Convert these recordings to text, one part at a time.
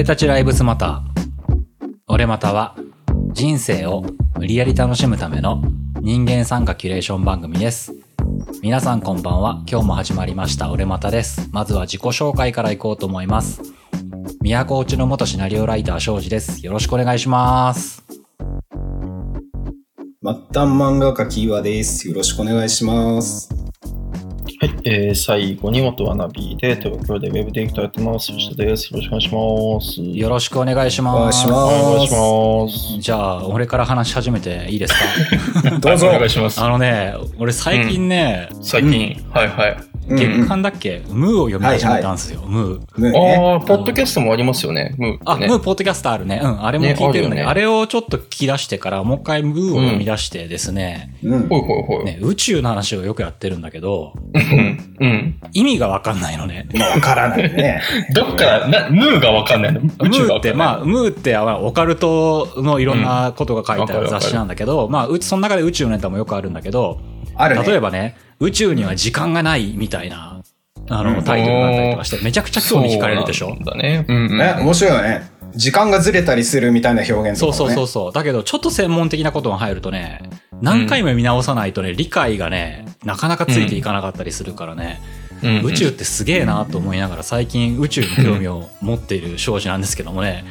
俺たちライブスマター。俺または人生を無理やり楽しむための人間参加キュレーション番組です。皆さんこんばんは。今日も始まりました俺またです。まずは自己紹介からいこうと思います。都落ちの元シナリオライター庄司です。よろしくお願いします。末端漫画家キーワです。よろしくお願いします。はい、えー、最後に元はナビで東京でウェブディレクターやってます。吉田です。よろしくお願いします。よろしくお願いします。お願いしますお願いします。じゃあ、俺から話し始めていいですか？どうぞお願いします。あのね、俺最近ね、最近、はいはい。月刊だっけ、ムーを読み始めたんですよ、ムー。ねねああ、ポッドキャストもありますよね。ムーね。ムーポッドキャストあるね。うん、あれも聞いてるんだけど、ねあるよねあれをちょっと聞き出してから、もう一回ムーを読み出してですね、うんほいほいほい。ね、宇宙の話をよくやってるんだけど、うん。うん。意味がわかんないのね。まあ、わからないね。どっから、な、ムーがわかんないの？ム宇宙がーって、わかんないのまあ、ムーって、あオカルトのいろんなことが書いてある雑誌なんだけど、まあ、うち、その中で宇宙のネタもよくあるんだけど、あるね。例えばね、宇宙には時間がないみたいな、あの、タイトルがあったりとかして、めちゃくちゃ興味惹かれるでしょ？だね。うんうん。ね、面白いよね。時間がずれたりするみたいな表現そうそうとかもね。そうそう。だけど、ちょっと専門的なことが入るとね、何回も見直さないとね、理解がね、なかなかついていかなかったりするからね、うんうん宇宙ってすげえなと思いながら最近宇宙に興味を持っている少女なんですけどもね。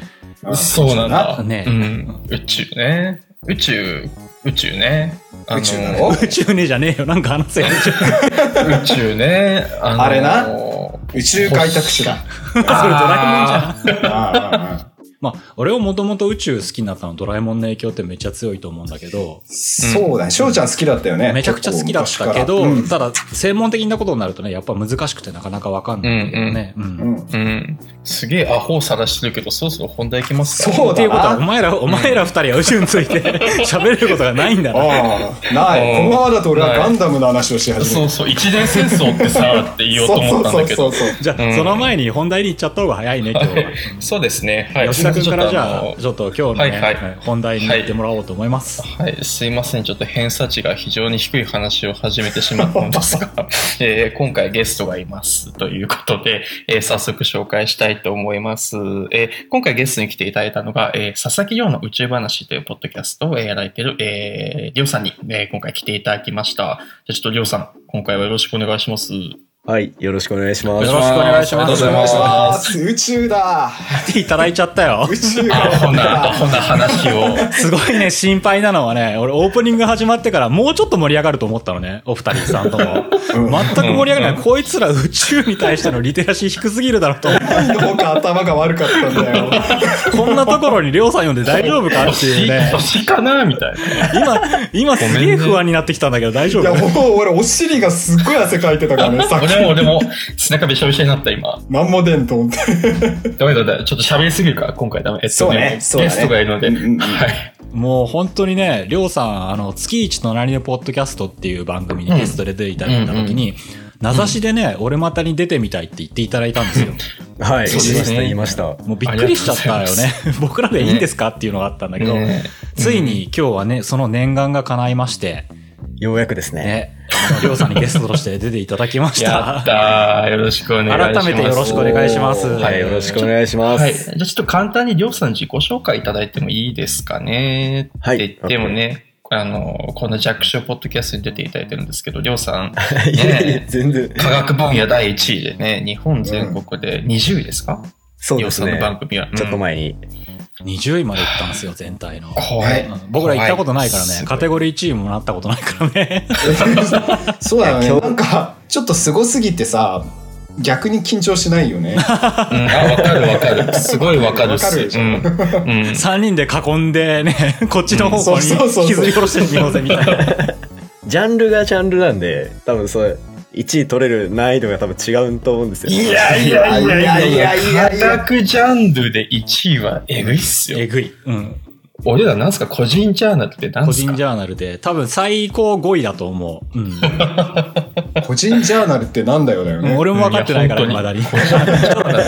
あそうなんだ。ねうん。宇宙ね。宇宙、宇宙ね。宇宙なの？宇宙ねじゃねえよ。なんか話せよ。宇宙ね。あのあれな？宇宙開拓士だ。それドラえもんじゃん。まあ、俺をもともと宇宙好きになったのドラえもんの影響ってめっちゃ強いと思うんだけど、そうだね。翔ちゃん好きだったよね。めちゃくちゃ好きだったけど、結構ただ、専門的なことになるとね、やっぱ難しくてなかなかわかんないんだけどね。うんうん。うん。うん。すげえアホさらしてるけど、そろそろ本題いきますかそうだっていうことは、おな。前ら、お前ら二人は宇宙について 喋れることがないんだな。ああ、ない。このままだと俺はガンダムの話をし始める。そうそう、一年戦争ってさ、って言おうと思ったんだけど。そうそうそうそう。じゃあ、うんその前に本題に行っちゃった方が早いね、今日は。そうですね。はい。吉田君からじゃあ、ちょっと今日のね、はいはい本題に行ってもらおうと思います。はい、すいません。ちょっと偏差値が非常に低い話を始めてしまったんですが、えー今回ゲストがいます。ということで、えー早速紹介したいと思います。えー今回ゲストに来ていただいたのが、えー佐々木亮の宇宙話というポッドキャストをえーやられている、えー、亮さんに、えー今回来ていただきました。じゃあちょっと亮さん、今回はよろしくお願いします。はい、よろしくお願いします。よろしくお願いしますありがとうございお願いしま。ますす。宇宙だ。っていただいちゃったよ。宇宙アホな、アだ。ホな話を。すごいね、心配なのはね、俺オープニング始まってからもうちょっと盛り上がると思ったのね、お二人さんとも。うん全く盛り上がらない。こいつら宇宙に対してのリテラシー低すぎるだろうと思って。どうか頭が悪かったんだよ。こんなところにりょうさん呼んで大丈夫かっていうね。星かなみたいな。今、今すげえ不安になってきたんだけど大丈いや、夫もう俺お尻がすっごい汗かいてたからね、さっき。俺も、俺も、背中びしょびしょになった、今。なんも出んと思って。ダメだ、ダメだ。ちょっと喋りすぎるから、今回ダメ。えっとそうねそうだねゲストがいるので。うんうんうんはい。もう本当にね、りょうさん、あの、月一隣のポッドキャストっていう番組にゲストで出ていただいた時に、名指しでね、俺またに出てみたいって言っていただいたんですよ。はい、そうですね言いました、言いました。もうびっくりしちゃったよね。僕らでいいんですかっていうのがあったんだけど、ねついに今日はね、その念願が叶いまして、ようやくですね。ね、りょうさんにゲストとして出ていただきまし。やった。よろしくお願いします。改めてよろしくお願いしますはい、よろしくお願いします。はい。じゃあちょっと簡単にりょうさん自己紹介いただいてもいいですかね？はいって言ってもね、あの、この弱小ポッドキャストに出ていただいてるんですけど、りょうさん、いやいやね、全然。科学分野第1位でね、日本全国で20位ですか？そうですねりょうさんの。番組は。ちょっとうん前に。20位まで行ったんですよ、全体の。怖い。うん僕ら行ったことないからね、カテゴリー1位もなったことないからね。そうだよね。今日なんか、ちょっとすごすぎてさ、逆に緊張しないよね。うん、あ、わかるわかる。すごいわかるっす。わかるでしょうん。うん。3人で囲んでね、こっちの方向に引きずり下ろしてみようぜみたいな。ジャンルがジャンルなんで、多分それ、1位取れる難易度が多分違うと思うんですよ。いやいやいやいやいやいや。オタクジャンルで1位はえぐいっすよ。えぐい。うん。俺らなんすか？個人ジャーナルってなん個すか？人ジャーナルで、多分最高5位だと思う。うん。個人ジャーナルってなんだよだよね。俺も分かってないから、いや未だに。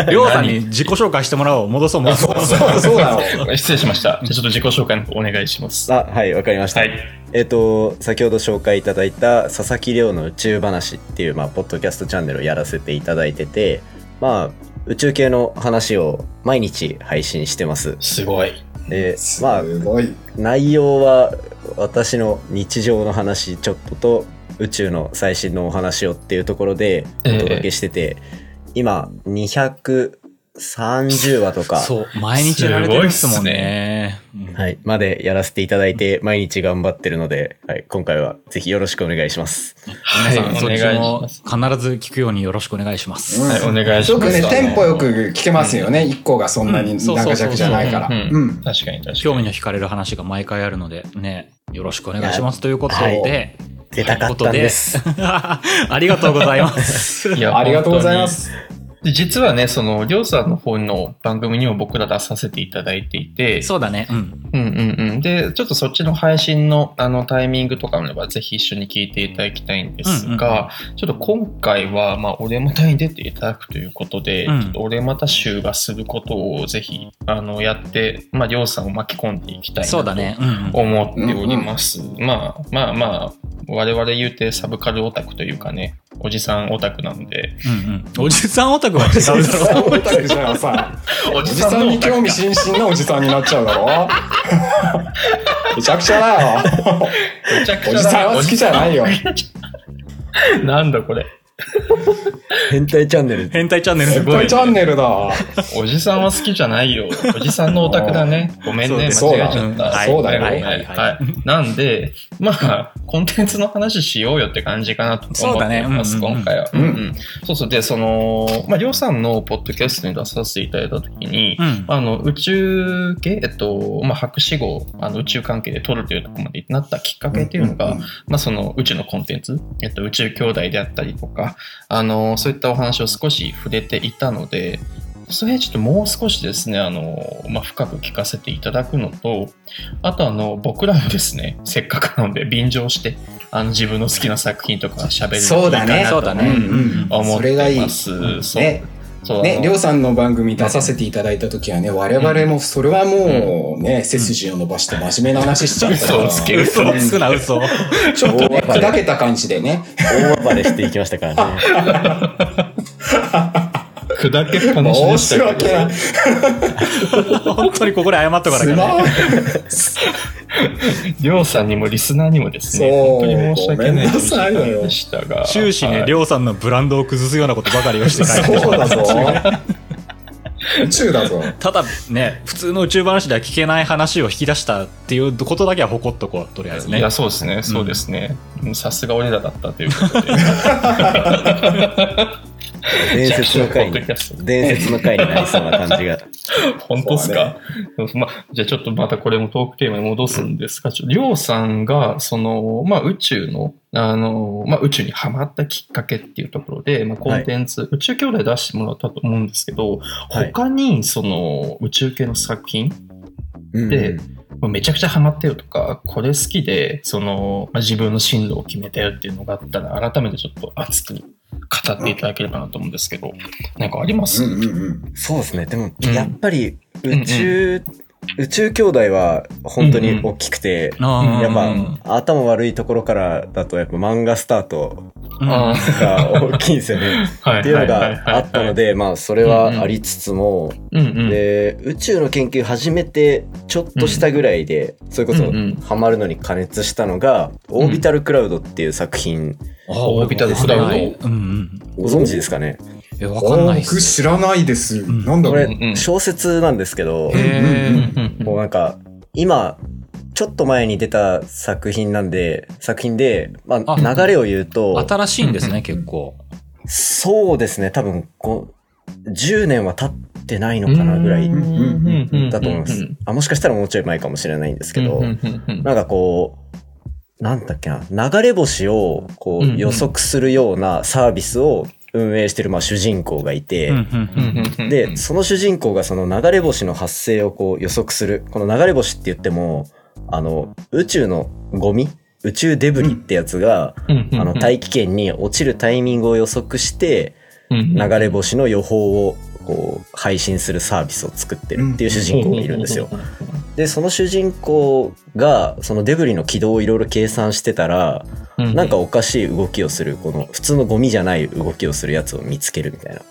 りょうさんに自己紹介してもらおう。戻そう、戻そう。そ うそうだよ。失礼しました。じゃあちょっと自己紹介の方お願いします。あ、はい、わかりました。はい。えっ、と、先ほど紹介いただいた佐々木亮の宇宙話っていう、まあ、ポッドキャストチャンネルをやらせていただいてて、まあ、宇宙系の話を毎日配信してます。すごい。で、まあ。内容は私の日常の話ちょっとと宇宙の最新のお話をっていうところでおええ届けしてて、今230話とか、そう、毎日やられてるっすもんね。うんはい、までやらせていただいて毎日頑張ってるので、はい、今回はぜひよろしくお願いします。はい、皆さん、そっお願いしちもます。必ず聞くようによろしくお願いします。はいお願いしよくね、ますテンポよく聞けますよね。一個がそんなに長尺じゃないから。うんうんうん。確かに確かに。興味の惹かれる話が毎回あるので、ね、よろしくお願いしますということはいで、出たかったんです。ということで ありがとうございます。いやありがとうございます。で実はね、その、りょうさんの方の番組にも僕ら出させていただいていて、そうだね。うん。うんうんうん。で、ちょっとそっちの配信のあのタイミングとかもあれば、ぜひ一緒に聞いていただきたいんですが、ちょっと今回は、まあ、俺またに出ていただくということで、うんちょっと俺また集がすることをぜひ、あの、やって、まあ、りょうさんを巻き込んでいきたいなとそうだね。思っております。まあまあまあ、我々言うてサブカルオタクというかね、おじさんオタクなんで、うんうん。おじさんオタクは違うだろ。オタクじゃあさ、おおじさんに興味津々なおじさんになっちゃうだろ めちゃくちゃだよ。おじさんは好きじゃないよ。なんだこれ。変態チャンネル。変態チャンネルすごいねチャンネルだ。おじさんは好きじゃないよ。おじさんのオタクだね。ごめんね、間違えちそうだゃった。そうだよはいはいはい。なんで、まあ、コンテンツの話しようよって感じかなと思っています、そうだねうんうんうん今回は。うんうんそうそう。で、その、まあ、りょうさんのポッドキャストに出させていただいたときに、うん。あの、宇宙系、えっと、まあ、博士号、あの、宇宙関係で取るというところまでなったきっかけっていうのが、うんうんまあ、その宇宙のコンテンツ、えっと、宇宙兄弟であったりとか、あの、そういったお話を少し触れていたので、それちょっともう少しですね、あの、まあ、深く聞かせていただくのと、あとあの、僕らもですね、せっかくなので便乗して、あの、自分の好きな作品とか喋るそうだねそうだね。思っそれがいいてます。そう。ね、ね、りょうさんの番組出させていただいたときはね、我々もそれはもうね、背筋を伸ばして真面目な話しちゃったから。嘘をつけ嘘をつくな、嘘。ちょっとね、砕けた感じでね。大暴れしていきましたからね。砕けっぱなしで申したけどし訳ない。本当にここで謝っとかなきゃね。りょうさんにもリスナーにもですね、本当に申し訳ないでしたが。終始ね、はいりょうさんのブランドを崩すようなことばかりをして帰ってきそうだた。ぞ。宇宙だぞ。ただね、普通の宇宙話では聞けない話を引き出したっていうことだけは誇っとこう、とりあえずね。いや、そうですね、そうですね。さすが俺らだったということで。伝説の回に伝説の回になりそうな感じが。本当ですか、まあ、じゃあちょっとまたこれもトークテーマに戻すんですが、りょうさんが、その、まあ宇宙の、あの、まあ宇宙にハマったきっかけっていうところで、まあコンテンツ、宇宙兄弟出してもらったと思うんですけど、はい。他にその宇宙系の作品、うんでまあめちゃくちゃハマってるとか、これ好きで、その、まあ、自分の進路を決めてるっていうのがあったら、改めてちょっと熱く語っていただければなと思うんですけど、なんかあります、うんうんうん。そうですね。でも、うん。やっぱり宇宙、宇宙兄弟は本当に大きくて、あー。やっぱ頭悪いところからだとやっぱ漫画スタートが大きいんですよね。はい。っていうのがあったの、で、まあそれはありつつも、うんうん、で、宇宙の研究始めてちょっとしたぐらいで、それこそハマるのに加熱したのが、オービタルクラウドっていう作品、あオービタルクラウド？うんうん。ご存知ですかね？え、わかんないっ僕す。知らないです。ん。これなんだろう。うんうん小説なんですけど、もうなんか、今、ちょっと前に出た作品なんで、作品で、まあ、あ流れを言うと、新しいんですね、うん結構。そうですね、多分、こう、10年は経ってないのかなぐらいだと思います。あ、もしかしたらもうちょい前かもしれないんですけど、なんかこう、なんだっけな、流れ星をこう予測するようなサービスを運営してる、まあ、主人公がいて、で、その主人公がその流れ星の発生をこう予測する。この流れ星って言っても、あの、宇宙のゴミ？宇宙デブリってやつが、あの、大気圏に落ちるタイミングを予測して、流れ星の予報をこう配信するサービスを作ってるっていう主人公がいるんですよ。で、その主人公が、そのデブリの軌道をいろいろ計算してたら、なんかおかしい動きをする、この普通のゴミじゃない動きをするやつを見つけるみたいな。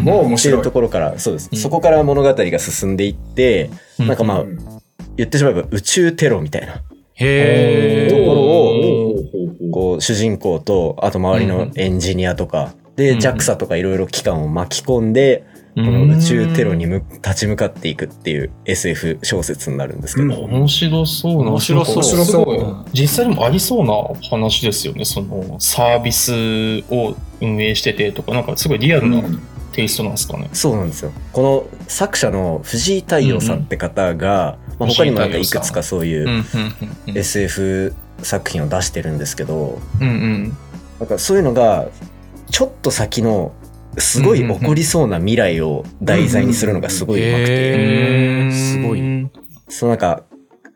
もう面っていう白い。ところから、そうです。うん。そこから物語が進んでいって、うん。なんかまあう、ん言ってしまえば宇宙テロみたいな。ところをこう、主人公と、あと周りのエンジニアとか、で、うん JAXA とかいろいろ機関を巻き込んで、この宇宙テロにむ立ち向かっていくっていう SF 小説になるんですけど、うん。面白そうな。面白そう。面白そう。実際にもありそうな話ですよね。そのサービスを運営しててとか、なんかすごいリアルなうん。テイストなんですかね。そうなんですよ。この作者の藤井太陽さんって方が、まあ、他にもなんかいくつかそういう SF 作品を出してるんですけど、うんうん。なんかそういうのが、ちょっと先の、すごい起こりそうな未来を題材にするのがすごい上手くて、すごいうん。そうなんか、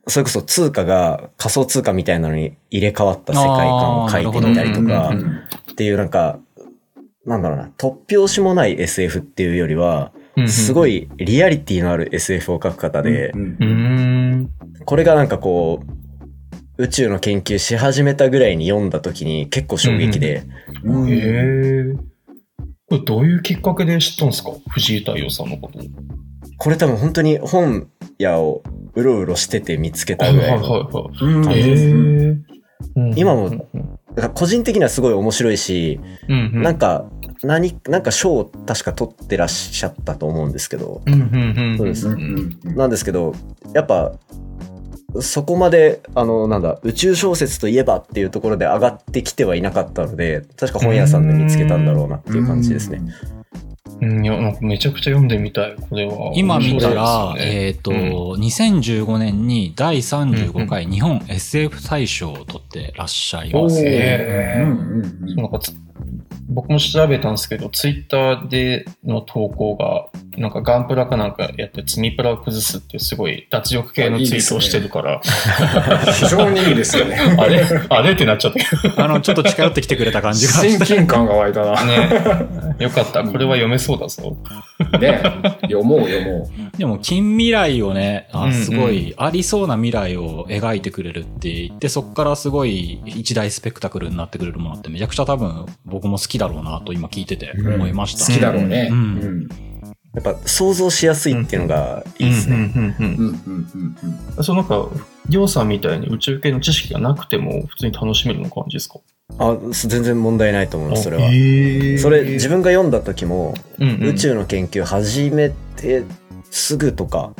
それこそ通貨が仮想通貨みたいなのに入れ替わった世界観を書いてみたりとかうん、っていうなんか、なんだろうな、突拍子もない SF っていうよりは、すごい。いリアリティのある SF を書く方で。これがなんかこう、宇宙の研究し始めたぐらいに読んだ時に結構衝撃で、うんへえ。これどういうきっかけで知ったんですか？藤井太陽さんのこと。これ多分本当に本屋をうろうろしてて見つけはいはいたぐらいの。はうんいはい。へえ。今もうんだから個人的にはすごい面白いし、うんうん。なんか、何、なんか賞を確か取ってらっしゃったと思うんですけど、うんうんうん。そうですうんうんなんですけど、やっぱ、そこまで、あの、なんだ、宇宙小説といえばっていうところで上がってきてはいなかったので、確か本屋さんで見つけたんだろうなっていう感じですね。うん、いや、なんかめちゃくちゃ読んでみたい、これは。今見たら、ね。えっ、と、2015年に第35回日本 SF 大賞を取ってらっしゃいます。ね。うんうんうんなんかつ僕も調べたんですけど、ツイッターでの投稿が、なんかガンプラかなんかやって、積みプラを崩すっていうすごい脱力系のツイートをしてるから、非常にいいですよね。あれ？あれ？ってなっちゃったけあの、ちょっと近寄ってきてくれた感じが親。近感が湧いたな。どね。よかった。これは読めそうだぞ。ね読もう読もでも、近未来をね、あすごい、ありそうな未来を描いてくれるって言って、そっからすごい一大スペクタクルになってくれるものってめちゃくちゃ多分僕も好ききだろうなと今聞いてて思いました。好きだろうね。うんやっぱ想像しやすいっていうのがいいですねう。そうなんか、りょうさんみたいに宇宙系の知識がなくても普通に楽しめるの感じですか？あ全然問題ないと思います、それは。それ、自分が読んだ時も、うんうん、宇宙の研究始めてすぐとか、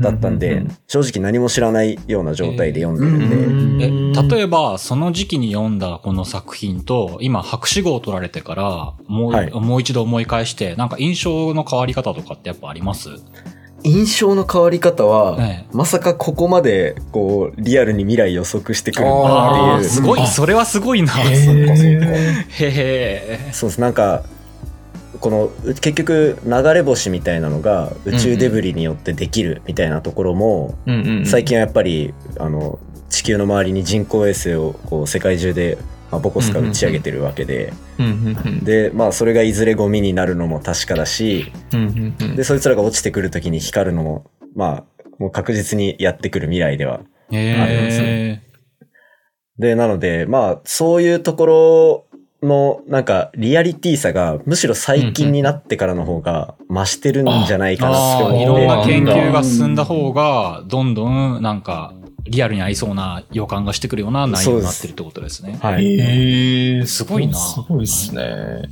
だったんで、正直何も知らないような状態で読んでるんで、え、例えば、その時期に読んだこの作品と、今、博士号を取られてから、もう、はい。もう一度思い返して、なんか印象の変わり方とかってやっぱあります？印象の変わり方は、ええ。まさかここまで、こう、リアルに未来予測してくるっていう。すごい、あそれはすごいな。へへそっかそっか。へそうです。なんか、この、う結局、流れ星みたいなのが宇宙デブリによってできるみたいなところも、最近はやっぱり、あの、地球の周りに人工衛星をこう世界中で、まあ、ボコスカ打ち上げてるわけで、で、まあそれがいずれゴミになるのも確かだし、で、そいつらが落ちてくるときに光るのも、まあ、もう確実にやってくる未来では。え。ありますへで、なので、まあ、そういうところの、なんか、リアリティさが、むしろ最近になってからの方が増してるんじゃないえ。かなってああ、い思って。ろんな研究が進んだ方が、どんどん、なんか、リアルにありそうな予感がしてくるような内容になってるってことですね。はい。へえすごいなすごいですね。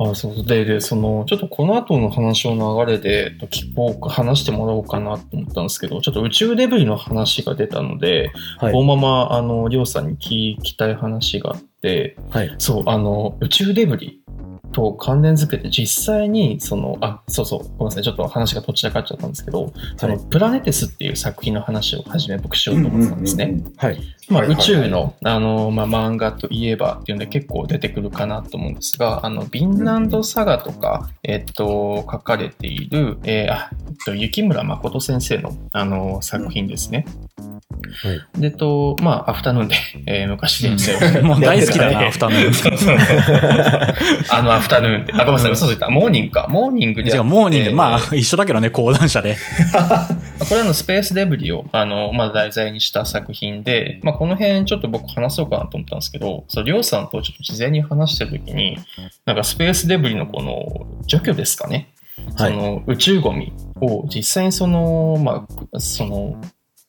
あ、そうそう。で、で、その、ちょっとこの後の話の流れで、聞こうか、話してもらおうかなと思ったんですけど、ちょっと宇宙デブリの話が出たので、はいこのまま、あの、りょうさんに聞きたい話があって、はい。そう、あの、宇宙デブリと関連づけて実際に、その、あ、そうそう、ごめんなさい、ちょっと話がとっちらかっちゃったんですけど、その、プラネテスっていう作品の話を初め僕しようと思ってたんですね。はい。まあ、はいはいはい宇宙の、あの、まあ、漫画といえばっていうので結構出てくるかなと思うんですが、あの、ヴィンランドサガとか、えっと、書かれている、えーあ、えっと、雪村誠先生の、あの、作品ですね。で、と、まあ、アフタヌーンで、えー昔連載をしてもう大好きだな、やアフタヌーン。そうそうあのアフタヌーンで。あ、ごめんなさい、嘘ついた。モーニングか。モーニングで違う。モーニング、まあ、一緒だけどね、講談社で。これはのスペースデブリを、あの、まあ、題材にした作品で、まあ、この辺ちょっと僕話そうかなと思ったんですけど、そう、りょうさんとちょっと事前に話してる時に、なんかスペースデブリのこの除去ですかね。はいその宇宙ゴミを実際にその、まあ、その、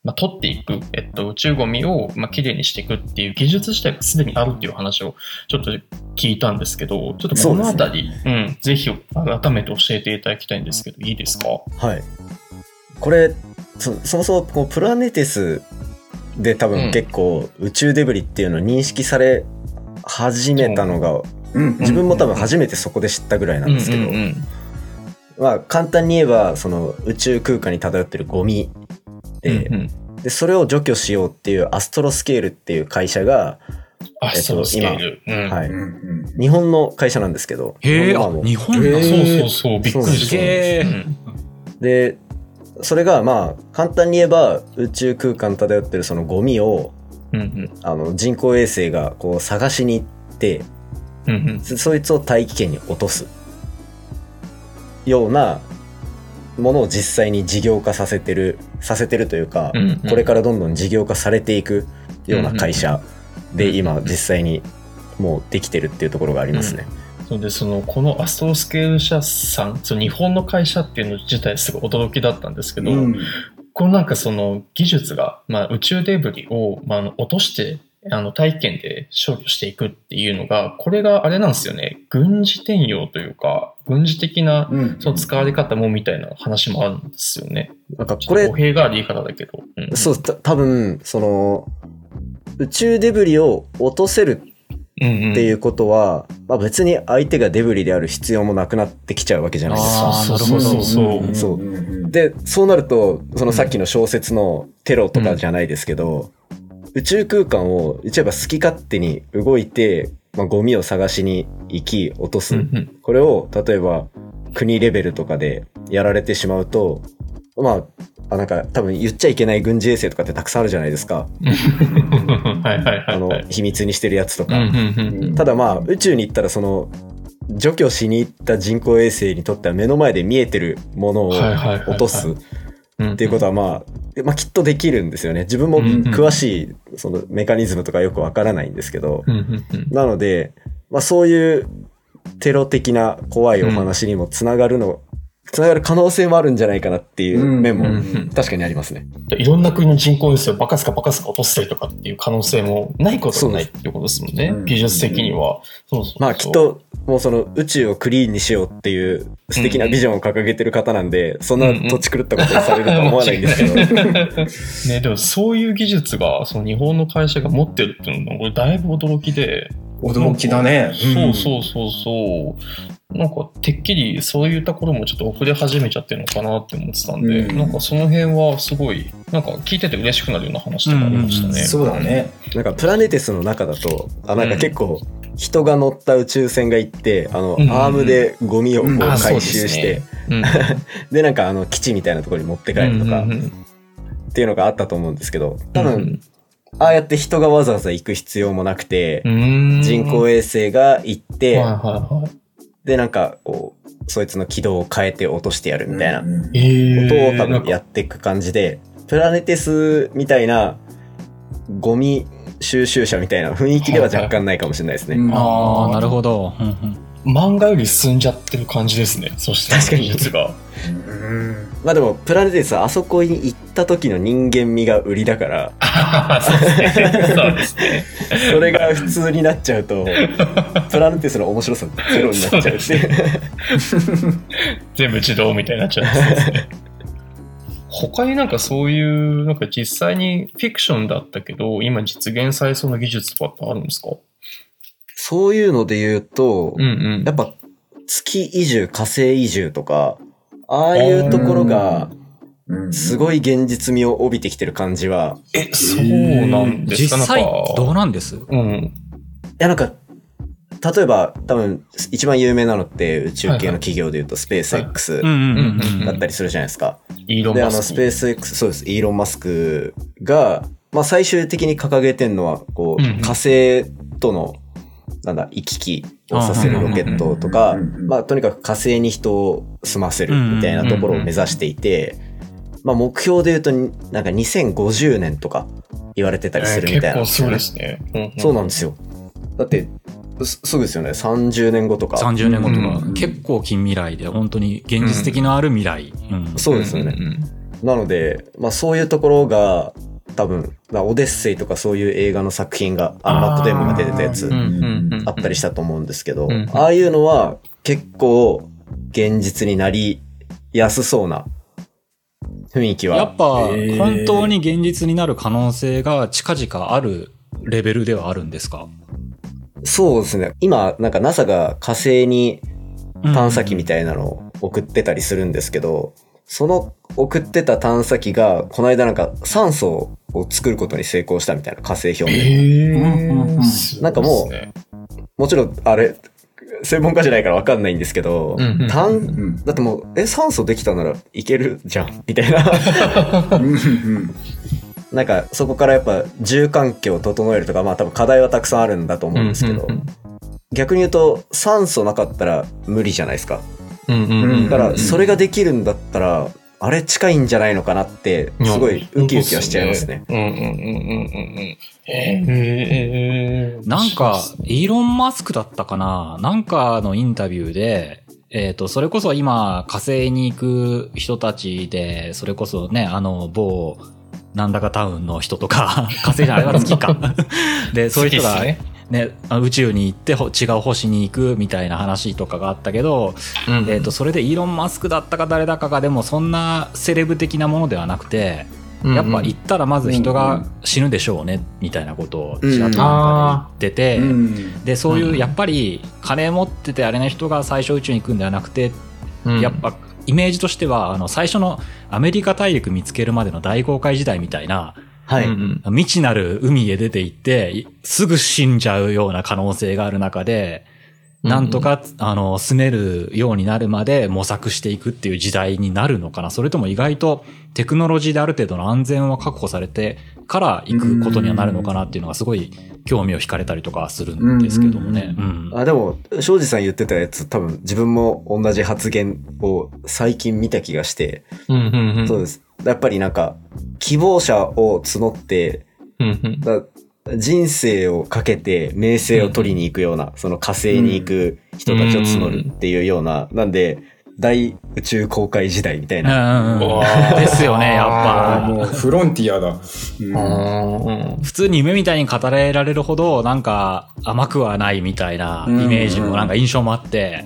まあ、取っていく、えっと、宇宙ゴミを、まあ、きれいにしていくっていう技術自体がすでにあるっていう話をちょっと聞いたんですけど、ちょっとこのあたり、うん、ぜひ改めて教えていただきたいんですけど、いいですか？はい。これ、そそもそもこうプラネテスで多うん。分結構宇宙デブリっていうのを認識され始めたのが、うん。自分も多分初めてそこで知ったぐらいなんですけど、まあ簡単に言えばその宇宙空間に漂ってるゴミで,、うんうん。でそれを除去しようっていうアストロスケールっていう会社が、あ、そう、スケール。うん。はい、うんうん。日本の会社なんですけど。へえ、あ日本だ。そうそうそう、びっくりした。でそれがまあ簡単に言えば宇宙空間に漂ってるそのゴミをうんうん。あの人工衛星がこう探しに行ってうんうん。そそいつを大気圏に落とすようなものを実際に事業化させてるさせてるというか、うんうんこれからどんどん事業化されていくような会社で今実際にもうできてるっていうところがありますね。そうで、その、このアストロスケール社さん、その日本の会社っていうの自体すごい驚きだったんですけど、うんこのなんかその技術が、まあ、宇宙デブリを、まあ落として、あの、体験で消去していくっていうのが、これがあれなんですよね。軍事転用というか、軍事的な、うんその使われ方もみたいな話もあるんですよね。なんかこれ語弊がある言い方だけど。うんそうた多分その宇宙デブリを落とせるうんうんっていうことは、まあ、別に相手がデブリである必要もなくなってきちゃうわけじゃないですか。ああ、なるほど。そうそうで、そうなると、そのさっきの小説のテロとかじゃないですけど、宇宙空間を言っちゃえば好き勝手に動いて、まあ、ゴミを探しに行き、落とす。うんうんこれを、例えば、国レベルとかでやられてしまうと、まあ、あなんか多分言っちゃいけない軍事衛星とかってたくさんあるじゃないですか。はいはいあの秘密にしてるやつとか。ただまあ、宇宙に行ったらその、除去しに行った人工衛星にとっては目の前で見えてるものを落とす。うんっていうことはまあ、まあきっとできるんですよね。自分も詳しいそのメカニズムとかよくわからないんですけど。なので、まあそういうテロ的な怖いお話にもつながるの、つながる可能性もあるんじゃないかなっていう面もうんうん確かにありますね。いろんな国の人口ですよ、バカすかバカすか落としたりとかっていう可能性もないことはないっていうことですもんね技術的には。そうそうそうまあきっ。ともうその宇宙をクリーンにしようっていう素敵なビジョンを掲げてる方なんで、そんな土地狂ったことをされるとは思わないんですけど。ね、でもそういう技術が、その日本の会社が持ってるっていうのが、俺だいぶ驚きで。驚きだね。そうそうそうそう。なんか、てっきりそういうところもちょっと遅れ始めちゃってるのかなって思ってたんで、うん。なんかその辺はすごい、なんか聞いてて嬉しくなるような話とかありましたね。そうだね。なんかプラネテスの中だと、あ、なんか結構人が乗った宇宙船が行って、あの、うん。アームでゴミをこう回ですね収して、うん。で、なんかあの基地みたいなところに持って帰るとかうんうんっていうのがあったと思うんですけど、多分、うんああやって人がわざわざ行く必要もなくてう、ん。人工衛星が行って、はいはいはい。で、なんかこう、そいつの軌道を変えて落としてやるみたいなことを多分やっていく感じで、プラネテスみたいなゴミ収集車みたいな雰囲気では若干ないかもしれないですね。うんああ、なるほど。うんうん漫画より進んじゃってる感じですね。そして、確かに技術が。うんまあでも、プラネテスはあそこに行った時の人間味が売りだから、そうですね。そうですね。それが普通になっちゃうと、プラネテスの面白さゼロになっちゃうっていう。全部自動みたいになっちゃうんですね。他になんかそういう、なんか実際にフィクションだったけど、今実現されそうな技術とかってあるんですか？そういうので言うと、うんうん。やっぱ月移住、火星移住とか、ああいうところが、うんすごい現実味を帯びてきてる感じは、え、そうなんですか？実際なんか、どうなんです？うん。いやなんか、例えば多分一番有名なのって宇宙系の企業で言うとスペース X。だったりするじゃないですか。イーロンで、あマスク。のスペース X、そうです、イーロン・マスクが、まあ最終的に掲げてるのは、こう、うんうん。火星との、なんだ、行き来をさせるロケットとかまあとにかく火星に人を住ませるみたいなところを目指していて、まあ目標で言うと、なんか2050年とか言われてたりするみたいな、結構そうですね。うんそうなんですよ。だって、そうですよね。30年後とか。30年後とか、うん、結構近未来で、本当に現実的のある未来。うん、そうですよね。なので、まあそういうところが、多分、オデッセイとかそういう映画の作品が、あのマットデーモンが出てたやつ、あったりしたと思うんですけど、ああいうのは結構現実になりやすそうな雰囲気は。やっぱ、本当に現実になる可能性が近々あるレベルではあるんですか？そうですね。今、なんか NASA が火星に探査機みたいなのを送ってたりするんですけど、その送ってた探査機が、この間なんか酸素を作ることに成功したみたいな火星表面。なんかもう、もちろんあれ、専門家じゃないからわかんないんですけど、うんだってもう、え、酸素できたならいけるじゃん、みたいな。なんか、そこからやっぱ、住環境を整えるとか、まあ多分課題はたくさんあるんだと思うんですけど、逆に言うと、酸素なかったら無理じゃないですか。だから、それができるんだったら、あれ近いんじゃないのかなって、すごいウキウキはしちゃいますね。うんうんうんうんうん。へなんか、イーロン・マスクだったかな？なんかのインタビューで、えっ、ー、と、それこそ今、火星に行く人たちで、それこそね、あの、某、なんだかタウンの人とか、火星じゃない、あれは月か。で、そういう人が、ね、ね、宇宙に行って違う星に行くみたいな話とかがあったけど、うん、えーと、それでイーロン・マスクだったか誰だかがでもそんなセレブ的なものではなくて、やっぱ行ったらまず人が死ぬでしょうね、みたいなことをちらっと言ってて、でそういうやっぱり金持っててあれな人が最初宇宙に行くんではなくて、やっぱイメージとしてはあの最初のアメリカ大陸見つけるまでの大航海時代みたいなはい、未知なる海へ出て行って、すぐ死んじゃうような可能性がある中で、なんとか、あの、住めるようになるまで模索していくっていう時代になるのかな。それとも意外とテクノロジーである程度の安全は確保されてから行くことにはなるのかなっていうのがすごい興味を惹かれたりとかするんですけどもね。あ、でも、庄司さん言ってたやつ多分自分も同じ発言を最近見た気がして、そうです。やっぱりなんか、希望者を募って、人生をかけて名声を取りに行くような、その火星に行く人たちを募るっていうような、なんで、大宇宙公開時代みたいな。ですよね、やっぱ。もうフロンティアだ、うん。普通に夢みたいに語られるほど、なんか甘くはないみたいなイメージもなんか印象もあって、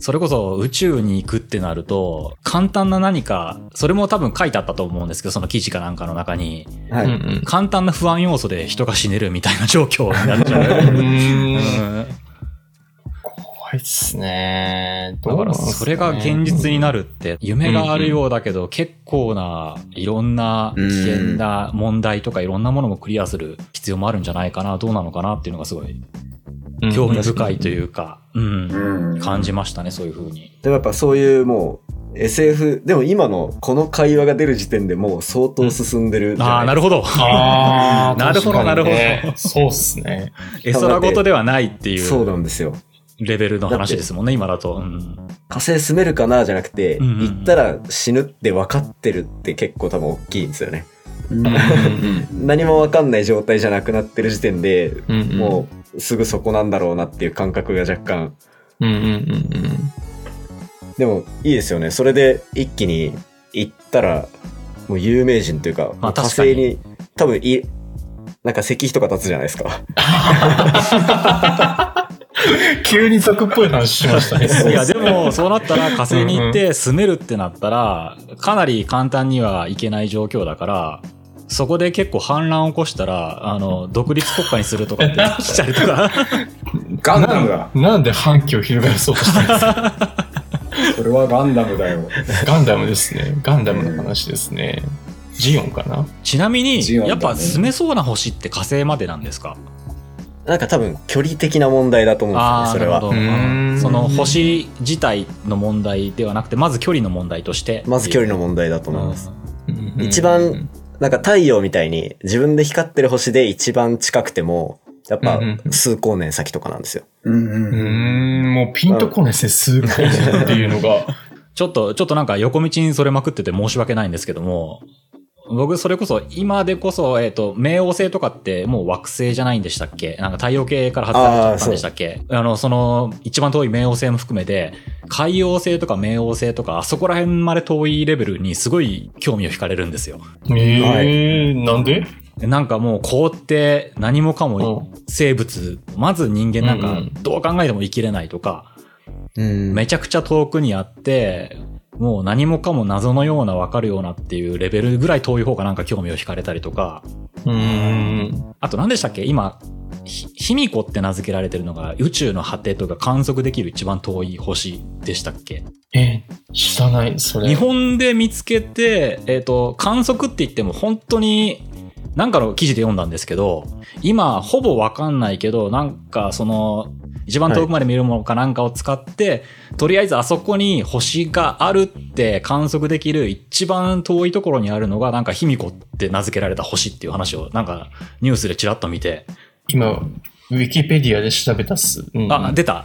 それこそ宇宙に行くってなると、簡単な何か、それも多分書いてあったと思うんですけど、その記事かなんかの中に、はい、簡単な不安要素で人が死ねるみたいな状況になっちゃう。怖いっすね。だからそれが現実になるって、夢があるようだけど、結構ないろんな危険な問題とかいろんなものもクリアする必要もあるんじゃないかな、どうなのかなっていうのがすごい興味深いというか、うん、感じましたね、そういうふうに。でもやっぱそういうもう、SF、でも今のこの会話が出る時点でもう相当進んでる、うん、ああ、なるほど。ああ、なるほど、なるほど。そうっすね。絵空事ではないっていう。そうなんですよ。レベルの話ですもんね、今だと。うん、火星住めるかなじゃなくて、うんうん、行ったら死ぬって分かってるって結構多分大きいんですよね。何も分かんない状態じゃなくなってる時点で、うんうん、もうすぐそこなんだろうなっていう感覚が若干。でもいいですよね。それで一気に行ったら、もう有名人というか、まあ、火星に多分い、なんか石碑とか立つじゃないですか。急に俗っぽい話しましたね。いや、でも、そうなったら火星に行って住めるってなったら、かなり簡単にはいけない状況だから、そこで結構反乱を起こしたら、あの、独立国家にするとかってしちゃうとか。ガンダムだ。なんで反旗を翻そうとしたんですか？それはガンダムだよ。ガンダムですね。ガンダムの話ですね。ジオンかな？ちなみに、ね、やっぱ住めそうな星って火星までなんですか？なんか多分距離的な問題だと思うんですよね、それは。その星自体の問題ではなくて、まず距離の問題として。まず距離の問題だと思います。一番、なんか太陽みたいに自分で光ってる星で一番近くても、やっぱ数光年先とかなんですよ。うん、うん、もうピンとこないですね、数光年っていうのが。ちょっと、ちょっとなんか横道にそれまくってて申し訳ないんですけども、僕、それこそ、今でこそ、えっ、ー、と、冥王星とかってもう惑星じゃないんでしたっけ？なんか太陽系から発されたんでしたっけ？あの、その、一番遠い冥王星も含めて、海王星とか冥王星とか、あそこら辺まで遠いレベルにすごい興味を惹かれるんですよ。えー、はい、なんで？なんかもう凍って何もかも生物、まず人間なんかどう考えても生きれないとか、めちゃくちゃ遠くにあって、もう何もかも謎のようなわかるようなっていうレベルぐらい遠い方がなんか興味を惹かれたりとか。うん。あと何でしたっけ？今、卑弥呼って名付けられてるのが宇宙の果てとか観測できる一番遠い星でしたっけ？え、知らない、それ。日本で見つけて、えっ、ー、と、観測って言っても本当になんかの記事で読んだんですけど、今ほぼわかんないけど、なんかその、一番遠くまで見るものかなんかを使って、はい、とりあえずあそこに星があるって観測できる一番遠いところにあるのがなんか卑弥呼って名付けられた星っていう話をなんかニュースでちらっと見て。今、ウィキペディアで調べたっす。うん、あ、出た。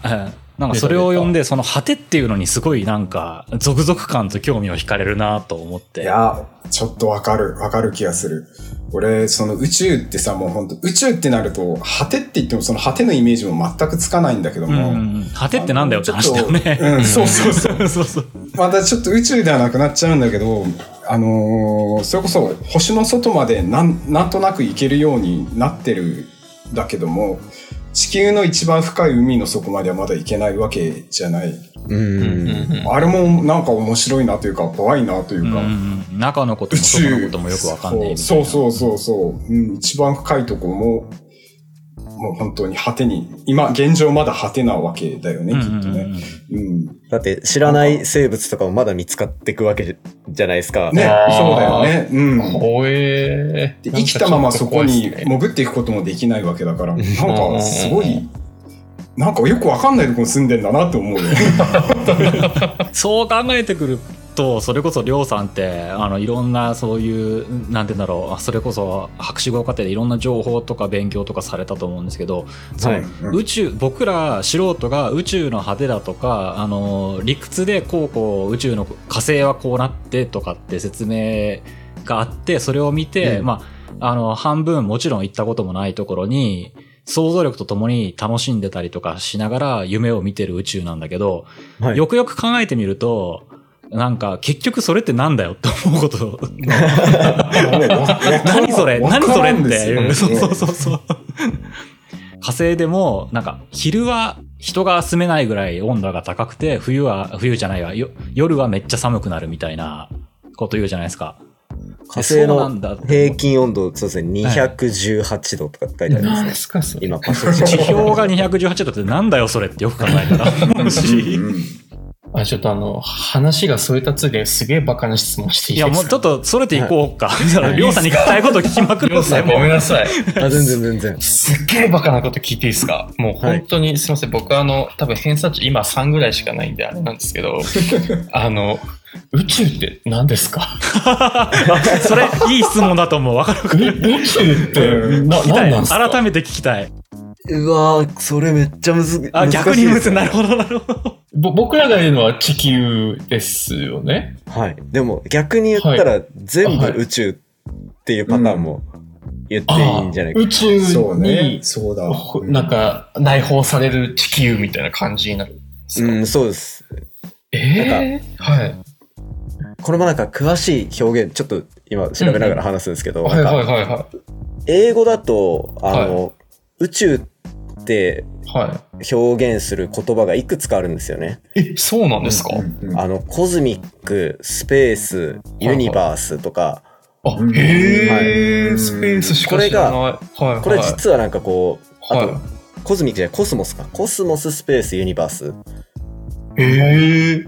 なんかそれを読んで、その果てっていうのにすごいなんか、続々感と興味を惹かれるなと思って。いや、ちょっとわかる、わかる気がする。俺、その宇宙ってさ、もう本当宇宙ってなると、果てって言ってもその果てのイメージも全くつかないんだけども。うん、果てってなんだよって話だよね。うん、そうそうそう。そうそうまたちょっと宇宙ではなくなっちゃうんだけど、あのー、それこそ星の外までなん、なんとなく行けるようになってるだけども、地球の一番深い海の底まではまだ行けないわけじゃない。うん。あれもなんか面白いなというか、怖いなというか。うん、中のことも外のこともよくわかんないそうそうそうそう、うん。一番深いところも、もう本当に果てに、今、現状まだ果てなわけだよね、きっとね。うん。だって知らない生物とかもまだ見つかっていくわけじゃないですか。ね、そうだよね。うん。怖えー。生きたままそこに潜っていくこともできないわけだから、なんかすごい、なんかよくわかんないところに住んでんだなって思うよ。そう考えてくるとそれこそりょうさんってあのいろんなそういうなんて言うんだろうそれこそ博士号課程でいろんな情報とか勉強とかされたと思うんですけど、はいうん、宇宙僕ら素人が宇宙の果てだとかあの理屈でこうこう宇宙の火星はこうなってとかって説明があってそれを見て、うん、まああの半分もちろん行ったこともないところに想像力とともに楽しんでたりとかしながら夢を見てる宇宙なんだけど、はい、よくよく考えてみると、なんか、結局それってなんだよって思うこと。何それ？何それ？っていう。そうそうそうそう。火星でも、なんか、昼は人が住めないぐらい温度が高くて、冬は、冬じゃないわ、夜はめっちゃ寒くなるみたいなこと言うじゃないですか。火星の平均温度、そうですね、218度とか書いてありますね。す今、パソコン。地表が218度ってなんだよ、それってよく考えたら。あ、ちょっとあの、話が添えたつですげえバカな質問していいですか？いや、もうちょっとそれていこうか。りょうさんに聞きたいこと聞きまくるんでごめんなさい。あ、全然全然。すっげえバカなこと聞いていいですか？もう本当に、すいません。僕あの、多分偏差値今3ぐらいしかないんであれなんですけど、あの、宇宙って何ですか？それ、いい質問だと思う。わかる 宇宙って何なんですか？改めて聞きたい。うわぁ、それめっちゃむず、あ、逆にむず、なるほど、なるほど。ぼ僕らが言うのは地球ですよね。はい。でも逆に言ったら全部宇宙っていうパターンも言っていいんじゃないか、宇宙に、そうだ。なんか内包される地球みたいな感じになるんですか？うん、そうです。ええー、はい。これもなんか詳しい表現、ちょっと今調べながら話すんですけど、はいはいはいはい。英語だと、あの、はい、宇宙ってって表現する言葉がいくつかあるんですよね。え、そうなんですか、あの、コズミック、スペース、ユニバースとか、あ、へえ、スペースしか知らない。これが、はいこれ実はなんかこう、あと、コズミックじゃない、コスモスか。コスモス、スペース、ユニバース。へえ。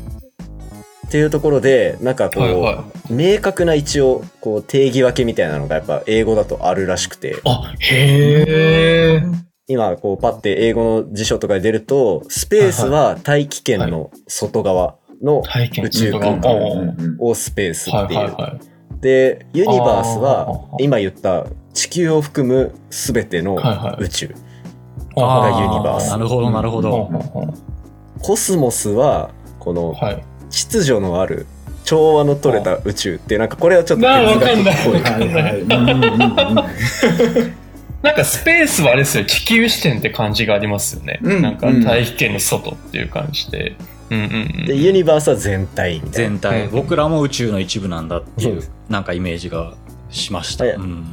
っていうところで、なんかこう、はいはい、明確な一応、こう、定義分けみたいなのがやっぱ英語だとあるらしくて。あ、へえ。今、こう、パって英語の辞書とかで出ると、スペースは大気圏の外側の宇宙空間をスペースっていう。で、ユニバースは、今言った地球を含むすべての宇宙がユニバース。なるほど、なるほど。コスモスは、この、秩序のある調和の取れた宇宙っていうなんかこれはちょっとなあわかんない。哲学っぽいなんかスペースはあれですよ、地球視点って感じがありますよね。うんなんか大気圏の外っていう感じで。うんうんうん。でユニバースは全体みたいな。全体、うん。僕らも宇宙の一部なんだっていうなんかイメージがしました、はい。うん。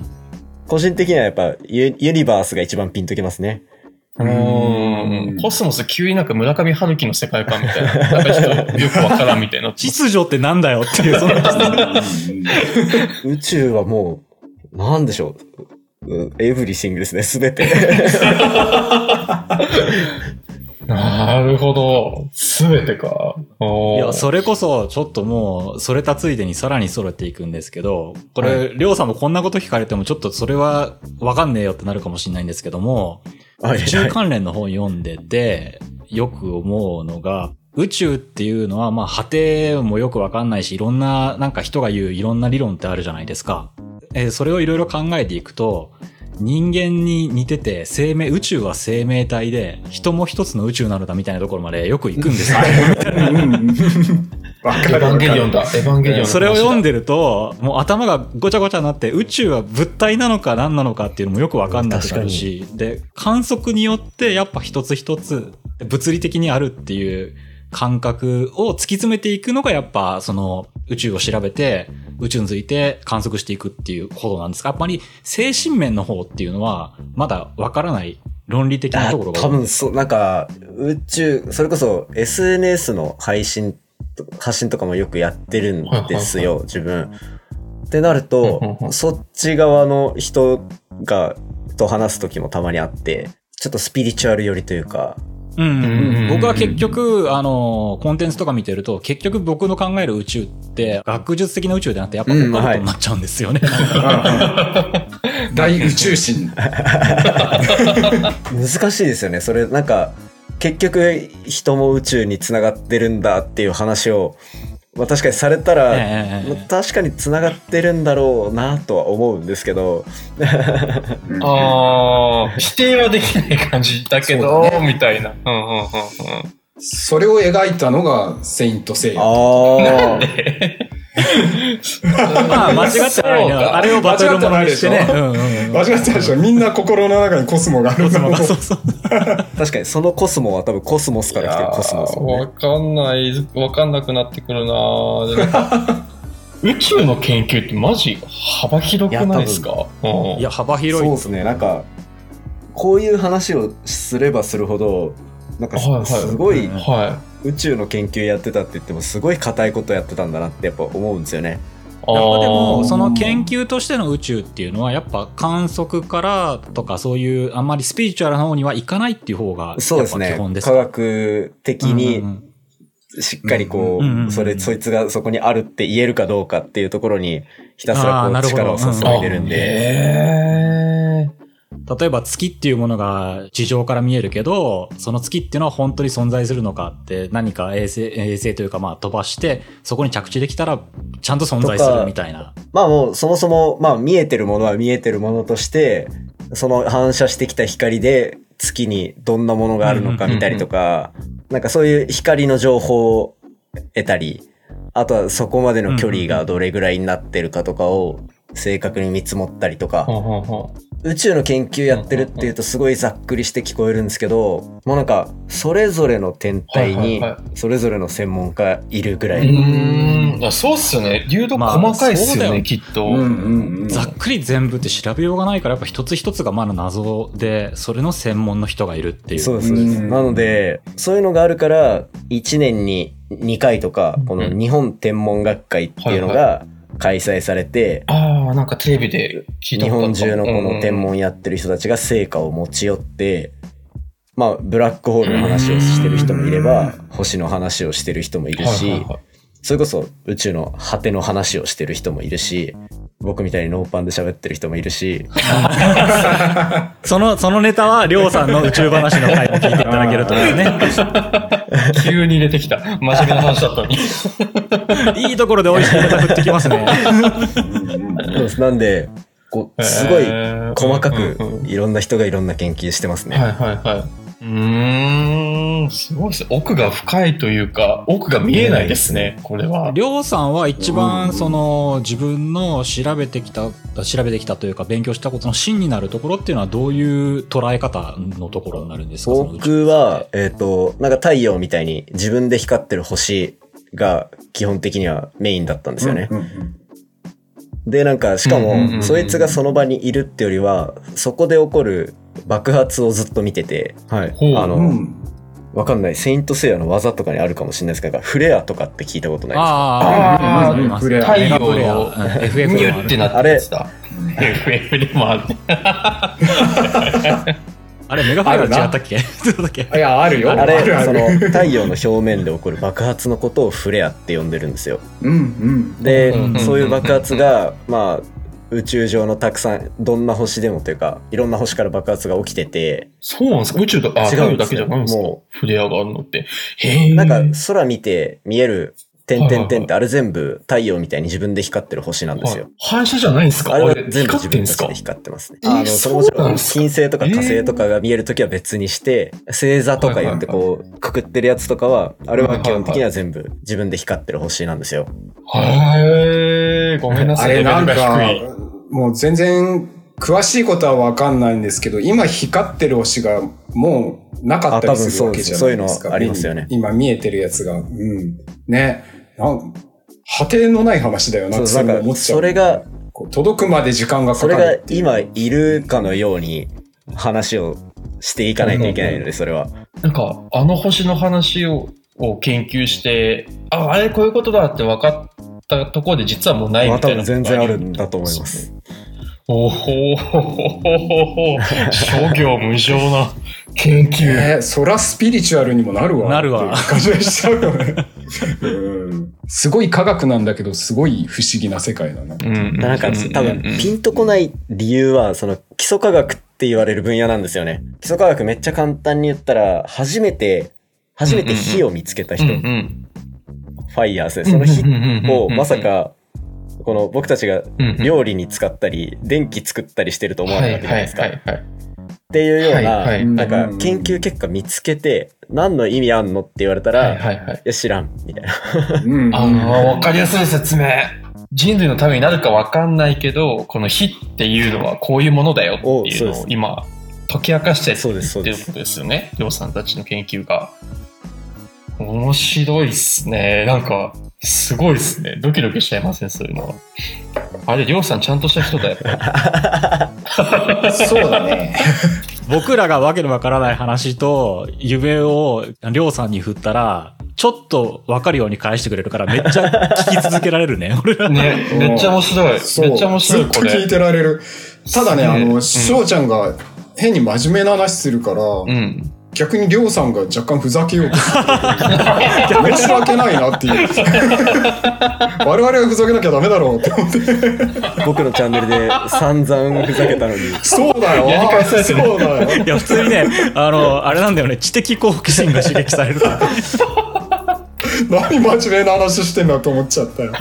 個人的にはやっぱユユニバースが一番ピンときますね。うん。コスモス急になんか村上春樹の世界観みたいな。なんかちょっとよくわからんみたいな。秩序ってなんだよっていうその 宇宙はもうなんでしょううエブリシングですねすべて なるほど。すべてか。いや、それこそ、ちょっともう、それたついでにさらにそれていくんですけど、これ、りょうさんもこんなこと聞かれても、ちょっとそれはわかんねえよってなるかもしれないんですけども、はい宇宙関連の本読んでて、よく思うのが、宇宙っていうのは、まあ、果てもよくわかんないし、いろんな、なんか人が言ういろんな理論ってあるじゃないですか。えーそれをいろいろ考えていくと、人間に似てて、生命、宇宙は生命体で、人も一つの宇宙なのだみたいなところまでよく行くんですよ。うん うんわエヴァンゲリオンだ。だ。エヴァンゲリオンそれを読んでると、もう頭がごちゃごちゃになって、宇宙は物体なのか何なのかっていうのもよくわかんなくなるし、で、観測によってやっぱ一つ一つ物理的にあるっていう感覚を突き詰めていくのがやっぱその宇宙を調べて、宇宙について観測していくっていうことなんですが、やっぱり精神面の方っていうのはまだわからない論理的なあところが。多分そう、なんか、宇宙、それこそ SNS の配信と、発信とかもよくやってるんですよ、自分。ってなると、ん。そっち側の人が、と話す時もたまにあって、ちょっとスピリチュアル寄りというか、うんうんうんうん僕は結局、あの、コンテンツとか見てると、結局僕の考える宇宙って、学術的な宇宙でなくて、やっぱ他のことになっちゃうんですよね。大宇宙人。難しいですよね。それ、なんか、結局、人も宇宙に繋がってるんだっていう話を、まあ確かにされたら、ええまあ確かに繋がってるんだろうなとは思うんですけど、ああ、否定はできない感じだけど、そうみたいな。うんうんうんうん。それを描いたのが、セイントセイヤ。ああ、まあ、間違ってないね。そうか。あれをバトルものにしてね。間違ってないでしょ。みんな心の中にコスモがあるのそうそう。確かにそのコスモは多分コスモスから来てるコスモス、わかんない、わかんなくなってくるな。宇宙の研究ってマジ幅広くないですか？うん。いや、幅広い。そうですね。なんか、こういう話をすればするほど、なんかはいはい。すごいうんは宇宙の研究やってたって言ってもすごい硬いことやってたんだなってやっぱ思うんですよね。い。やっぱでも、その研究究としての宇宙っていうのは、やっぱ観測からとかそういう、あんまりスピリチュアルな方にはいかないっていう方が、そうですねやっぱ基本。です科学的うんにうんしっかりこうそれ、そいつがそこにあるって言えるかどうかっていうところにひたすあらこうーなるほど力を注いでるんで。へ例えば月っていうものが地上から見えるけど、その月っていうのは本当に存在するのかって何か衛星、衛星というかまあ飛ばして、そこに着地できたらちゃんと存在するみたいな。まあもうそもそも、まあ見えてるものは見えてるものとして、その反射してきた光で月にどんなものがあるのか見たりとか、なんかそういう光の情報を得たり、あとはそこまでの距離がどれぐらいになってるかとかを正確に見積もったりとか、宇宙の研究やってるっていうとすごいざっくりして聞こえるんですけど、もうなんかそれぞれの天体にはいはいはそれぞれの専門家いるぐらうい。ーん。いやそうっすよね。流動まあ細かいっすよね、そうだよきっと。うんうんうん。ざっくり全部って調べようがないから、やっぱ一つ一つがまだ謎で、それの専門の人がいるっていう。そうです、そうです。うんなので、そういうのがあるから、1年に2回とか、この日本天文学会っていうのが開催されて、ああ、なんかテレビで聞いた日本中のこの天文やってる人たちが成果を持ち寄って、まあ、ブラックホールの話をしてる人もいれば、星の話をしてる人もいるしそれこそ宇宙の果ての話をしてる人もいるし、僕みたいにノーパンで喋ってる人もいるし、その、そのネタは、りょうさんの宇宙話の回も聞いていただけるとですね。急に入れてきた。真面目な話だったのに。いいところで美味しいネタ振ってきますね。そうですなんで、こう、すごい細かくいろんな人がいろんな研究してますね。はいはいはい。うーん、すごいですね。奥が深いというか、奥が見えないですね、これは。りょうさんは一番、その、自分の調べてきた、調べてきたというか、勉強したことの芯になるところっていうのは、どういう捉え方のところになるんですか？僕は、えっ、ー、と、なんか太陽みたいに自分で光ってる星が基本的にはメインだったんですよね。うんうんうんで、なんか、しかも、そいつがその場にいるってよりは、そこで起こる爆発をずっと見てて、はい。あの、わかんない。セイントセイヤの技とかにあるかもしれないですけど、フレアとかって聞いたことないですか？ああ、フレア。太陽の FF ニューってなってやつだ。FF でもある。あれ、メガファイア違ったっけ？いや、あるよ。あれ、その、太陽の表面で起こる爆発のことをフレアって呼んでるんですよ。うんうん。で、そういう爆発が、まあ、宇宙上のたくさん、どんな星でもというか、いろんな星から爆発が起きてて。そうなんですか？宇宙と、あ、違うだけじゃないんですか？もう、フレアがあるのって。へなんか、空見て見える点点点ってあれ全部太陽みたいに自分で光ってる星なんですよ。反射じゃないんですか？あれは全部自分たちで光ってますね。あの、それもちろん金星とか？火星とかが見えるときは別にして、星座とか言ってこう、くくってるやつとかは、あれは基本的には全部自分で光ってる星なんですよ。へー、ごめんなさい。あれなんか、もう全然詳しいことはわかんないんですけど、今光ってる星がもうなかったりするわけじゃないですか。そういうのありますよね。今見えてるやつが。うん。ね。果てのない話だよなってそ思っちゃう。それが、届くまで時間がかかるそれが今いるかのように話をしていかないといけないので、それは。なんか、あの星の話をを研究して、あ、あれこういうことだって分かったところで実はもうないみたいな。全然あるんだと思います。おほほほほ諸行無常な研究。えー、そらスピリチュアルにもなるわ。なるわ。感じしちゃうよね。すごい科学なんだけど、すごい不思議な世界だな。うん。なんか多分、ピンとこない理由は、その基礎科学って言われる分野なんですよね。基礎科学めっちゃ簡単に言ったら、初めて、初めて火を見つけた人。ファイヤースで、その火をまさかこの僕たちが料理に使ったり、電気作ったりしてると思わないわけじゃないですか。っていうような、なんか研究結果見つけて、何の意味あんのって言われたら、いや知らん、みたいな。あの、わかりやすい説明。人類のためになるかわかんないけど、この火っていうのはこういうものだよっていうのを今、解き明かしてっていうことですよね。りょうさんたちの研究が。面白いっすね。なんか、すごいっすね。ドキドキしちゃいますね、そういうのは。あれ、りょうさんちゃんとした人だよ。そうだね。僕らがわけのわからない話と夢をりょうさんに振ったら、ちょっとわかるように返してくれるからめっちゃ聞き続けられるね、俺ら。ね、めっちゃ面白い。めっちゃ面白い。ずっと聞いてられる。ただね、あの、翔、うん、ちゃんが変に真面目な話するから、うん、逆にりょうさんが若干ふざけようとして 申し訳ないなっていう。我々がふざけなきゃダメだろうって思って。僕のチャンネルで散々ふざけたのに。そうだよ。やり返されてそうだよ。いや、普通にね、あの、あれなんだよね、知的好奇心が刺激されるから。何真面目な話してんだと思っちゃったよ。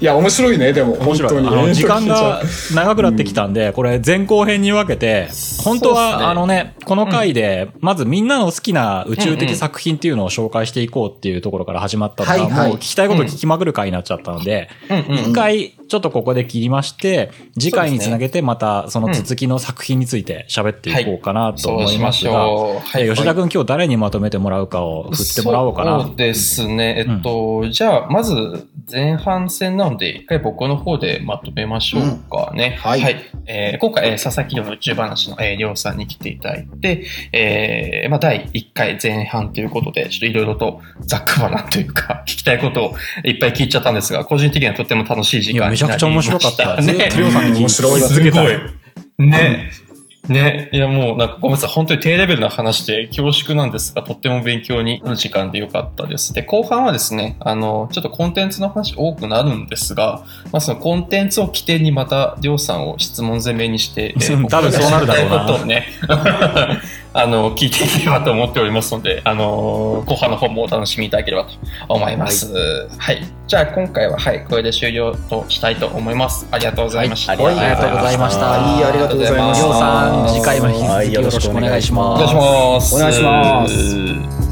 いや、面白いね、でも。面白い。あの、時間が 長くなってきたんで、これ前後編に分けて、本当は、あのね、この回で、まずみんなの好きな宇宙的作品っていうのを紹介していこうっていうところから始まったのが、もう聞きたいこと聞きまくる回になっちゃったので、一回、ちょっとここで切りまして、次回につなげてまたその続きの作品について喋っていこうかなと思いますが、吉田君今日誰にまとめてもらうかを振ってもらおうかな？そうですね。えっと、じゃあ、まず前半戦ので、一回僕の方でまとめましょうかね。うん、はい。はい、えー、今回、えー、佐々木の宇宙話の、えー、りょうさんに来ていただいて、えー、まあ、第1回前半ということで、ちょっといろいろとざっくばらというか、聞きたいことをいっぱい聞いちゃったんですが、個人的にはとても楽しい時間ちゃくちゃ面白かった。ね。りょうさんに面白いすごい。ね。ね、いやもうなんかごめんなさい、本当に低レベルな話で恐縮なんですが、とっても勉強になる時間でよかったです。で、後半はですね、あの、ちょっとコンテンツの話多くなるんですが、まあそのコンテンツを起点にまた、りょうさんを質問攻めにして、えー、多分そうなるだろうな。ことをね、あの、聞いていければと思っておりますので、あの、後半の方もお楽しみいただければと思います。はい。はい、じゃあ今回は、はい、これで終了としたいと思います。ありがとうございました。はい、ありがとうございました。はい、ありがとうございました。りょうさん、次回も引き続きよろしくお願いします。お願いします。お願いします。